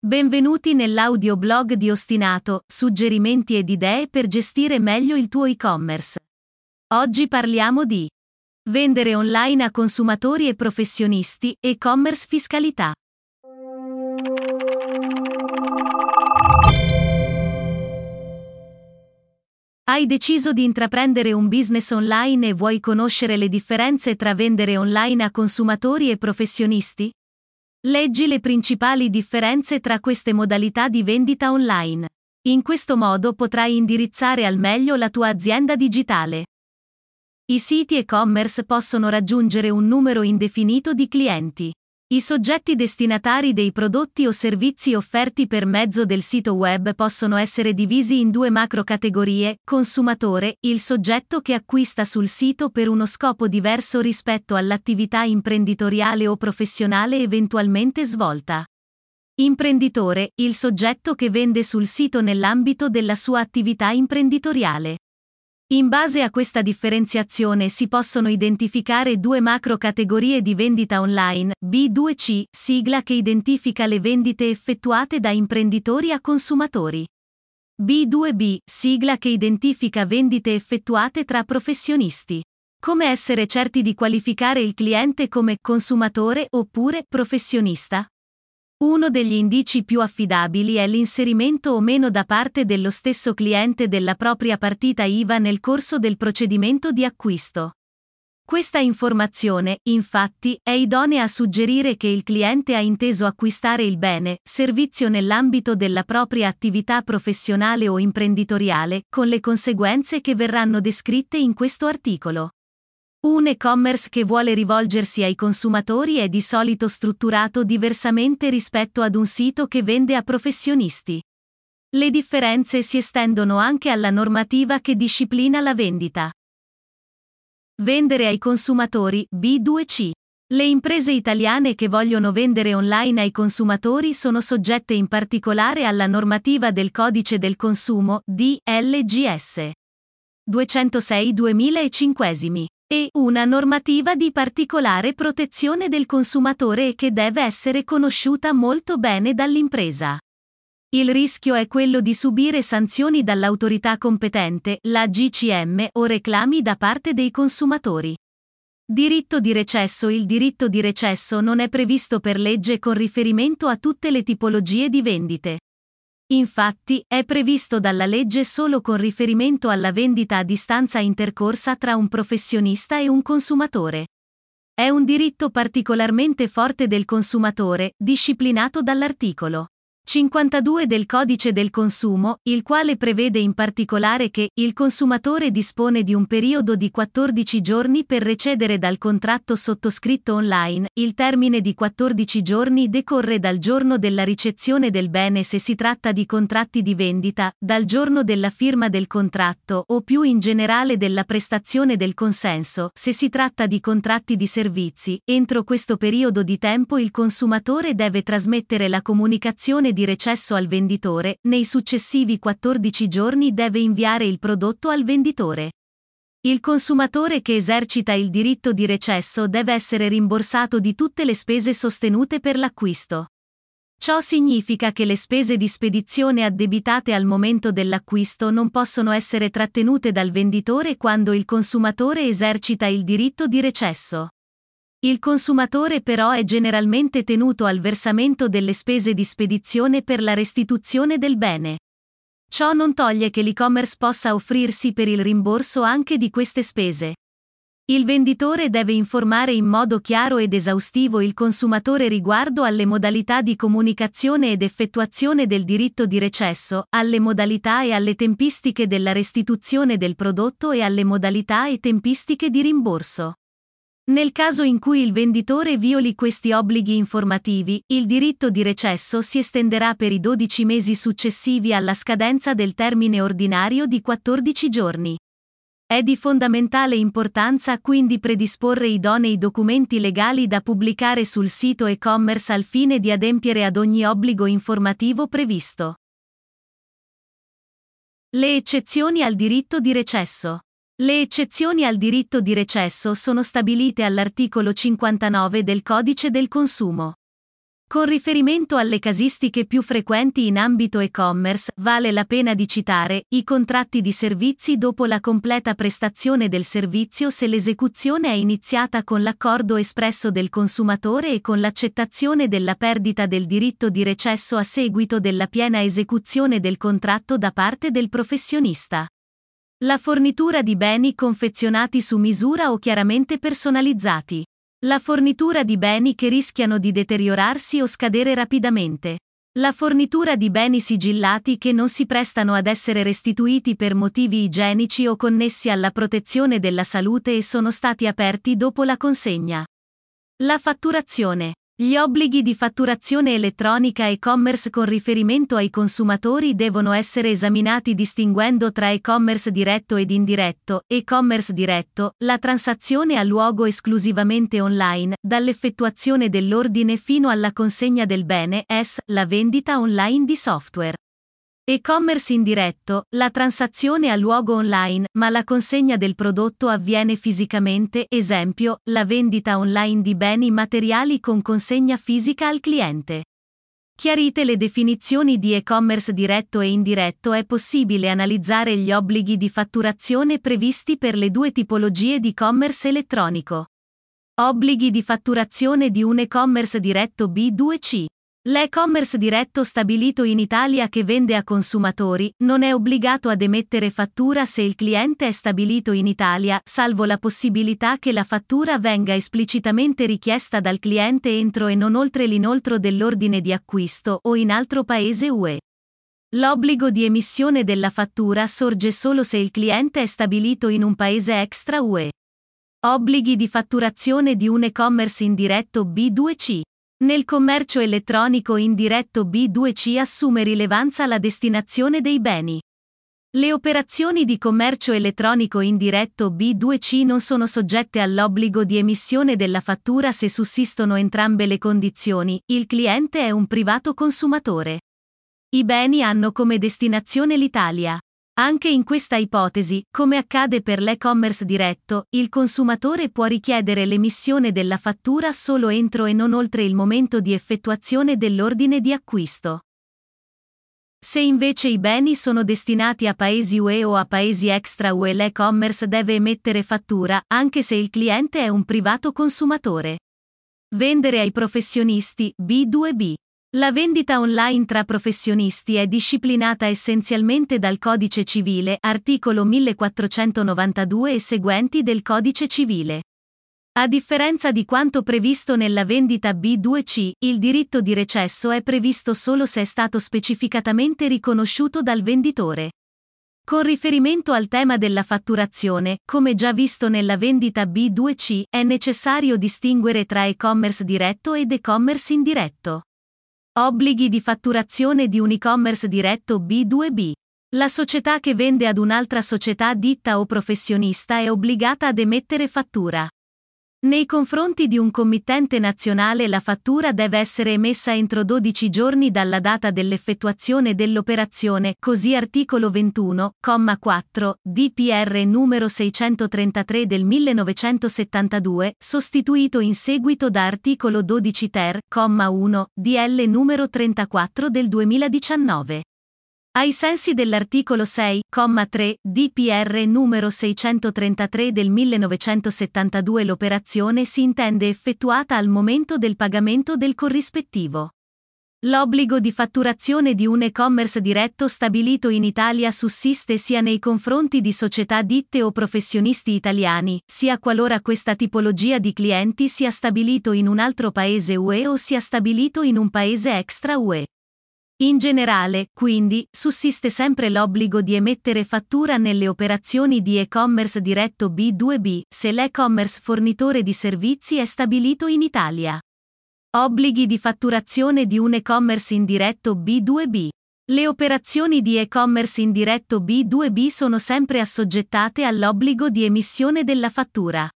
Benvenuti nell'audioblog di Ostinato, suggerimenti ed idee per gestire meglio il tuo e-commerce. Oggi parliamo di vendere online a consumatori e professionisti, e-commerce fiscalità. Hai deciso di intraprendere un business online e vuoi conoscere le differenze tra vendere online a consumatori e professionisti? Leggi le principali differenze tra queste modalità di vendita online. In questo modo potrai indirizzare al meglio la tua azienda digitale. I siti e-commerce possono raggiungere un numero indefinito di clienti. I soggetti destinatari dei prodotti o servizi offerti per mezzo del sito web possono essere divisi in due macro categorie, consumatore, il soggetto che acquista sul sito per uno scopo diverso rispetto all'attività imprenditoriale o professionale eventualmente svolta. Imprenditore, il soggetto che vende sul sito nell'ambito della sua attività imprenditoriale. In base a questa differenziazione si possono identificare due macro categorie di vendita online, B2C, sigla che identifica le vendite effettuate da imprenditori a consumatori. B2B, sigla che identifica vendite effettuate tra professionisti. Come essere certi di qualificare il cliente come consumatore oppure professionista? Uno degli indici più affidabili è l'inserimento o meno da parte dello stesso cliente della propria partita IVA nel corso del procedimento di acquisto. Questa informazione, infatti, è idonea a suggerire che il cliente ha inteso acquistare il bene, servizio nell'ambito della propria attività professionale o imprenditoriale, con le conseguenze che verranno descritte in questo articolo. Un e-commerce che vuole rivolgersi ai consumatori è di solito strutturato diversamente rispetto ad un sito che vende a professionisti. Le differenze si estendono anche alla normativa che disciplina la vendita. Vendere ai consumatori B2C. Le imprese italiane che vogliono vendere online ai consumatori sono soggette in particolare alla normativa del Codice del Consumo DLGS 206 2005 e una normativa di particolare protezione del consumatore che deve essere conosciuta molto bene dall'impresa. Il rischio è quello di subire sanzioni dall'autorità competente, la GCM, o reclami da parte dei consumatori. Diritto di recesso Il diritto di recesso non è previsto per legge con riferimento a tutte le tipologie di vendite. Infatti, è previsto dalla legge solo con riferimento alla vendita a distanza intercorsa tra un professionista e un consumatore. È un diritto particolarmente forte del consumatore, disciplinato dall'articolo 52 del Codice del Consumo, il quale prevede in particolare che il consumatore dispone di un periodo di 14 giorni per recedere dal contratto sottoscritto online, il termine di 14 giorni decorre dal giorno della ricezione del bene se si tratta di contratti di vendita, dal giorno della firma del contratto o più in generale della prestazione del consenso, se si tratta di contratti di servizi, entro questo periodo di tempo il consumatore deve trasmettere la comunicazione di recesso al venditore, nei successivi 14 giorni deve inviare il prodotto al venditore. Il consumatore che esercita il diritto di recesso deve essere rimborsato di tutte le spese sostenute per l'acquisto. Ciò significa che le spese di spedizione addebitate al momento dell'acquisto non possono essere trattenute dal venditore quando il consumatore esercita il diritto di recesso. Il consumatore però è generalmente tenuto al versamento delle spese di spedizione per la restituzione del bene. Ciò non toglie che l'e-commerce possa offrirsi per il rimborso anche di queste spese. Il venditore deve informare in modo chiaro ed esaustivo il consumatore riguardo alle modalità di comunicazione ed effettuazione del diritto di recesso, alle modalità e alle tempistiche della restituzione del prodotto e alle modalità e tempistiche di rimborso. Nel caso in cui il venditore violi questi obblighi informativi, il diritto di recesso si estenderà per i 12 mesi successivi alla scadenza del termine ordinario di 14 giorni. È di fondamentale importanza quindi predisporre idonei documenti legali da pubblicare sul sito e-commerce al fine di adempiere ad ogni obbligo informativo previsto. Le eccezioni al diritto di recesso. Le eccezioni al diritto di recesso sono stabilite all'articolo 59 del Codice del Consumo. Con riferimento alle casistiche più frequenti in ambito e-commerce, vale la pena di citare i contratti di servizi dopo la completa prestazione del servizio se l'esecuzione è iniziata con l'accordo espresso del consumatore e con l'accettazione della perdita del diritto di recesso a seguito della piena esecuzione del contratto da parte del professionista. La fornitura di beni confezionati su misura o chiaramente personalizzati. La fornitura di beni che rischiano di deteriorarsi o scadere rapidamente. La fornitura di beni sigillati che non si prestano ad essere restituiti per motivi igienici o connessi alla protezione della salute e sono stati aperti dopo la consegna. La fatturazione. Gli obblighi di fatturazione elettronica e-commerce con riferimento ai consumatori devono essere esaminati distinguendo tra e-commerce diretto ed indiretto. E-commerce diretto, la transazione ha luogo esclusivamente online, dall'effettuazione dell'ordine fino alla consegna del bene, S, la vendita online di software. E-commerce indiretto, la transazione ha luogo online, ma la consegna del prodotto avviene fisicamente, esempio, la vendita online di beni materiali con consegna fisica al cliente. Chiarite le definizioni di e-commerce diretto e indiretto è possibile analizzare gli obblighi di fatturazione previsti per le due tipologie di commerce elettronico. Obblighi di fatturazione di un e-commerce diretto B2C. L'e-commerce diretto stabilito in Italia che vende a consumatori non è obbligato ad emettere fattura se il cliente è stabilito in Italia, salvo la possibilità che la fattura venga esplicitamente richiesta dal cliente entro e non oltre l'inoltro dell'ordine di acquisto o in altro paese UE. L'obbligo di emissione della fattura sorge solo se il cliente è stabilito in un paese extra UE. Obblighi di fatturazione di un e-commerce indiretto B2C. Nel commercio elettronico indiretto B2C assume rilevanza la destinazione dei beni. Le operazioni di commercio elettronico indiretto B2C non sono soggette all'obbligo di emissione della fattura se sussistono entrambe le condizioni, il cliente è un privato consumatore. I beni hanno come destinazione l'Italia. Anche in questa ipotesi, come accade per l'e-commerce diretto, il consumatore può richiedere l'emissione della fattura solo entro e non oltre il momento di effettuazione dell'ordine di acquisto. Se invece i beni sono destinati a paesi UE o a paesi extra UE l'e-commerce deve emettere fattura, anche se il cliente è un privato consumatore. Vendere ai professionisti B2B. La vendita online tra professionisti è disciplinata essenzialmente dal Codice civile, articolo 1492 e seguenti del Codice civile. A differenza di quanto previsto nella vendita B2C, il diritto di recesso è previsto solo se è stato specificatamente riconosciuto dal venditore. Con riferimento al tema della fatturazione, come già visto nella vendita B2C, è necessario distinguere tra e-commerce diretto ed e-commerce indiretto. Obblighi di fatturazione di un e-commerce diretto B2B. La società che vende ad un'altra società ditta o professionista è obbligata ad emettere fattura. Nei confronti di un committente nazionale la fattura deve essere emessa entro 12 giorni dalla data dell'effettuazione dell'operazione, così articolo 21, comma 4, DPR numero 633 del 1972, sostituito in seguito da articolo 12 ter, comma 1, DL numero 34 del 2019. Ai sensi dell'articolo 6,3 DPR numero 633 del 1972 l'operazione si intende effettuata al momento del pagamento del corrispettivo. L'obbligo di fatturazione di un e-commerce diretto stabilito in Italia sussiste sia nei confronti di società ditte o professionisti italiani, sia qualora questa tipologia di clienti sia stabilito in un altro paese UE o sia stabilito in un paese extra UE. In generale, quindi, sussiste sempre l'obbligo di emettere fattura nelle operazioni di e-commerce diretto B2B, se l'e-commerce fornitore di servizi è stabilito in Italia. Obblighi di fatturazione di un e-commerce indiretto B2B. Le operazioni di e-commerce indiretto B2B sono sempre assoggettate all'obbligo di emissione della fattura.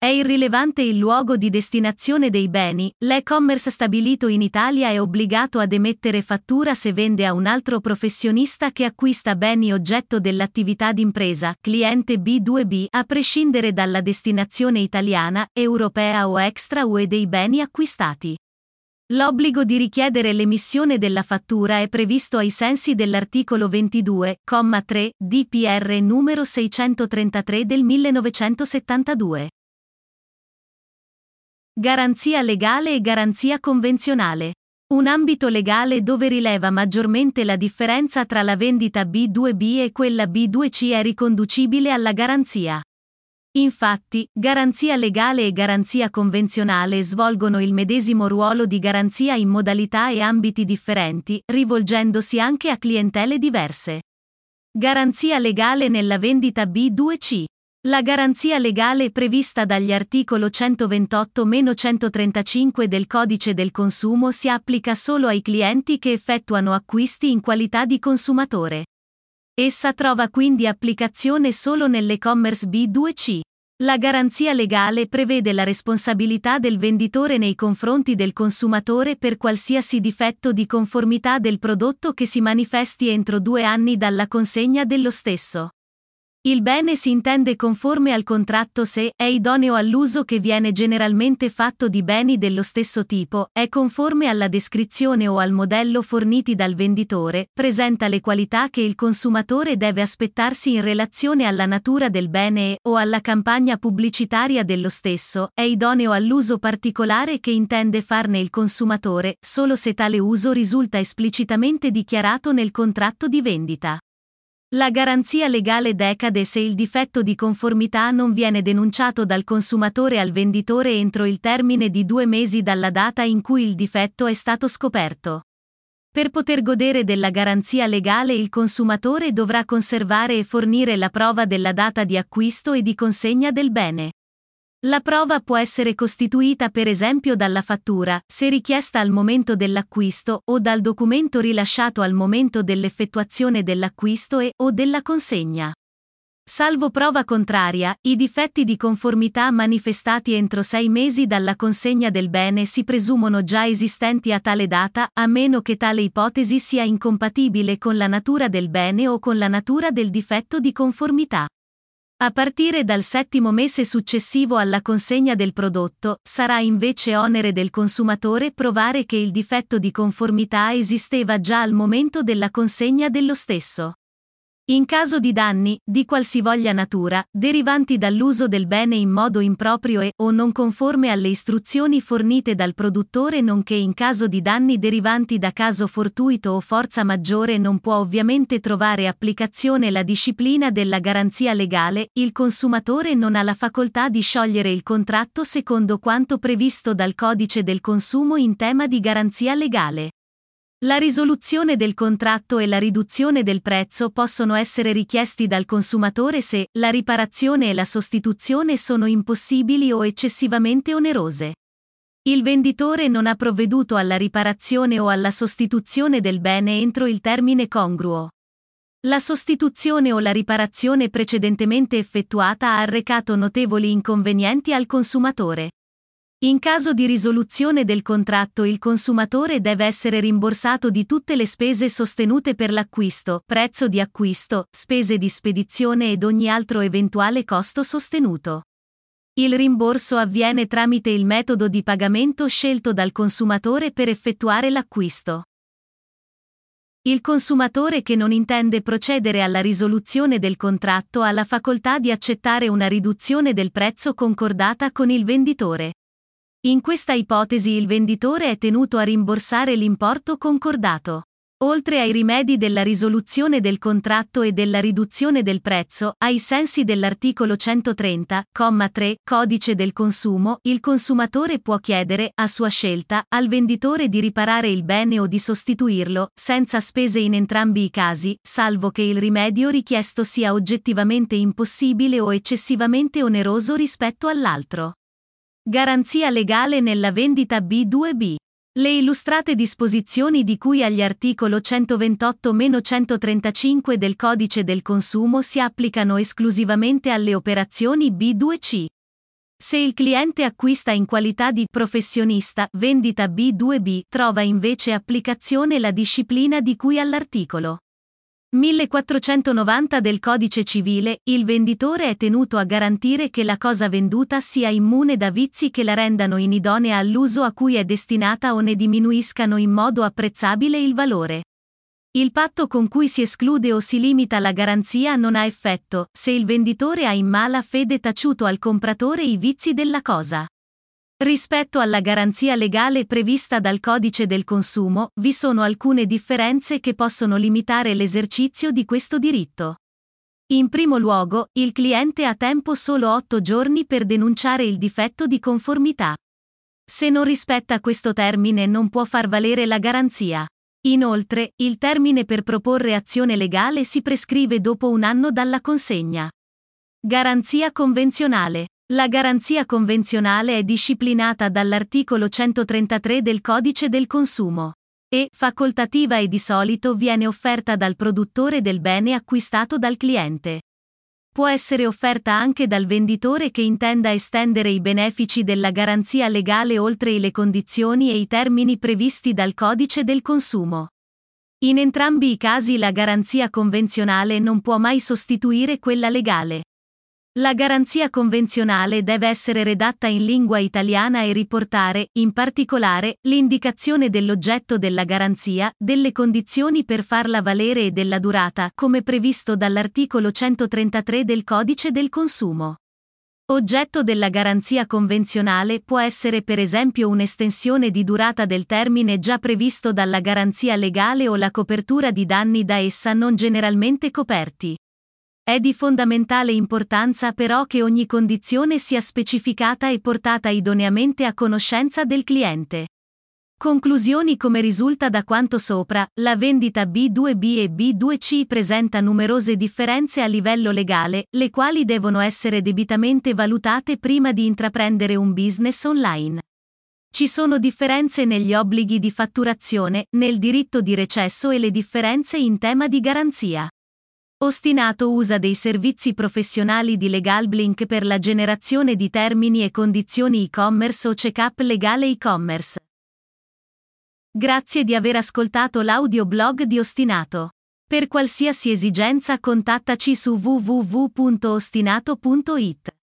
È irrilevante il luogo di destinazione dei beni, l'e-commerce stabilito in Italia è obbligato ad emettere fattura se vende a un altro professionista che acquista beni oggetto dell'attività d'impresa, cliente B2B, a prescindere dalla destinazione italiana, europea o extra UE dei beni acquistati. L'obbligo di richiedere l'emissione della fattura è previsto ai sensi dell'articolo 22,3 DPR numero 633 del 1972. Garanzia legale e garanzia convenzionale. Un ambito legale dove rileva maggiormente la differenza tra la vendita B2B e quella B2C è riconducibile alla garanzia. Infatti, garanzia legale e garanzia convenzionale svolgono il medesimo ruolo di garanzia in modalità e ambiti differenti, rivolgendosi anche a clientele diverse. Garanzia legale nella vendita B2C. La garanzia legale prevista dagli articolo 128-135 del Codice del consumo si applica solo ai clienti che effettuano acquisti in qualità di consumatore. Essa trova quindi applicazione solo nell'e-commerce B2C. La garanzia legale prevede la responsabilità del venditore nei confronti del consumatore per qualsiasi difetto di conformità del prodotto che si manifesti entro due anni dalla consegna dello stesso. Il bene si intende conforme al contratto se è idoneo all'uso che viene generalmente fatto di beni dello stesso tipo, è conforme alla descrizione o al modello forniti dal venditore, presenta le qualità che il consumatore deve aspettarsi in relazione alla natura del bene e, o alla campagna pubblicitaria dello stesso, è idoneo all'uso particolare che intende farne il consumatore, solo se tale uso risulta esplicitamente dichiarato nel contratto di vendita. La garanzia legale decade se il difetto di conformità non viene denunciato dal consumatore al venditore entro il termine di due mesi dalla data in cui il difetto è stato scoperto. Per poter godere della garanzia legale il consumatore dovrà conservare e fornire la prova della data di acquisto e di consegna del bene. La prova può essere costituita per esempio dalla fattura, se richiesta al momento dell'acquisto, o dal documento rilasciato al momento dell'effettuazione dell'acquisto e o della consegna. Salvo prova contraria, i difetti di conformità manifestati entro sei mesi dalla consegna del bene si presumono già esistenti a tale data, a meno che tale ipotesi sia incompatibile con la natura del bene o con la natura del difetto di conformità. A partire dal settimo mese successivo alla consegna del prodotto, sarà invece onere del consumatore provare che il difetto di conformità esisteva già al momento della consegna dello stesso. In caso di danni, di qualsivoglia natura, derivanti dall'uso del bene in modo improprio e o non conforme alle istruzioni fornite dal produttore nonché in caso di danni derivanti da caso fortuito o forza maggiore non può ovviamente trovare applicazione la disciplina della garanzia legale, il consumatore non ha la facoltà di sciogliere il contratto secondo quanto previsto dal codice del consumo in tema di garanzia legale. La risoluzione del contratto e la riduzione del prezzo possono essere richiesti dal consumatore se la riparazione e la sostituzione sono impossibili o eccessivamente onerose. Il venditore non ha provveduto alla riparazione o alla sostituzione del bene entro il termine congruo. La sostituzione o la riparazione precedentemente effettuata ha arrecato notevoli inconvenienti al consumatore. In caso di risoluzione del contratto il consumatore deve essere rimborsato di tutte le spese sostenute per l'acquisto, prezzo di acquisto, spese di spedizione ed ogni altro eventuale costo sostenuto. Il rimborso avviene tramite il metodo di pagamento scelto dal consumatore per effettuare l'acquisto. Il consumatore che non intende procedere alla risoluzione del contratto ha la facoltà di accettare una riduzione del prezzo concordata con il venditore. In questa ipotesi il venditore è tenuto a rimborsare l'importo concordato. Oltre ai rimedi della risoluzione del contratto e della riduzione del prezzo, ai sensi dell'articolo 130,3 Codice del consumo, il consumatore può chiedere, a sua scelta, al venditore di riparare il bene o di sostituirlo, senza spese in entrambi i casi, salvo che il rimedio richiesto sia oggettivamente impossibile o eccessivamente oneroso rispetto all'altro. Garanzia legale nella vendita B2B. Le illustrate disposizioni di cui agli articolo 128-135 del Codice del consumo si applicano esclusivamente alle operazioni B2C. Se il cliente acquista in qualità di professionista, vendita B2B trova invece applicazione la disciplina di cui all'articolo 1490 del Codice civile, il venditore è tenuto a garantire che la cosa venduta sia immune da vizi che la rendano inidonea all'uso a cui è destinata o ne diminuiscano in modo apprezzabile il valore. Il patto con cui si esclude o si limita la garanzia non ha effetto, se il venditore ha in mala fede taciuto al compratore i vizi della cosa. Rispetto alla garanzia legale prevista dal Codice del consumo, vi sono alcune differenze che possono limitare l'esercizio di questo diritto. In primo luogo, il cliente ha tempo solo 8 giorni per denunciare il difetto di conformità. Se non rispetta questo termine non può far valere la garanzia. Inoltre, il termine per proporre azione legale si prescrive dopo un anno dalla consegna. Garanzia convenzionale. La garanzia convenzionale è disciplinata dall'articolo 133 del Codice del consumo e, facoltativa e di solito viene offerta dal produttore del bene acquistato dal cliente. Può essere offerta anche dal venditore che intenda estendere i benefici della garanzia legale oltre le condizioni e i termini previsti dal Codice del consumo. In entrambi i casi la garanzia convenzionale non può mai sostituire quella legale. La garanzia convenzionale deve essere redatta in lingua italiana e riportare, in particolare, l'indicazione dell'oggetto della garanzia, delle condizioni per farla valere e della durata, come previsto dall'articolo 133 del Codice del consumo. Oggetto della garanzia convenzionale può essere per esempio un'estensione di durata del termine già previsto dalla garanzia legale o la copertura di danni da essa non generalmente coperti. È di fondamentale importanza però che ogni condizione sia specificata e portata idoneamente a conoscenza del cliente. Conclusioni Come risulta da quanto sopra, la vendita B2B e B2C presenta numerose differenze a livello legale, le quali devono essere debitamente valutate prima di intraprendere un business online. Ci sono differenze negli obblighi di fatturazione, nel diritto di recesso e le differenze in tema di garanzia. Ostinato usa dei servizi professionali di LegalBlink per la generazione di termini e condizioni e-commerce o checkup legale e-commerce. Grazie di aver ascoltato l'audioblog di Ostinato. Per qualsiasi esigenza contattaci su www.ostinato.it.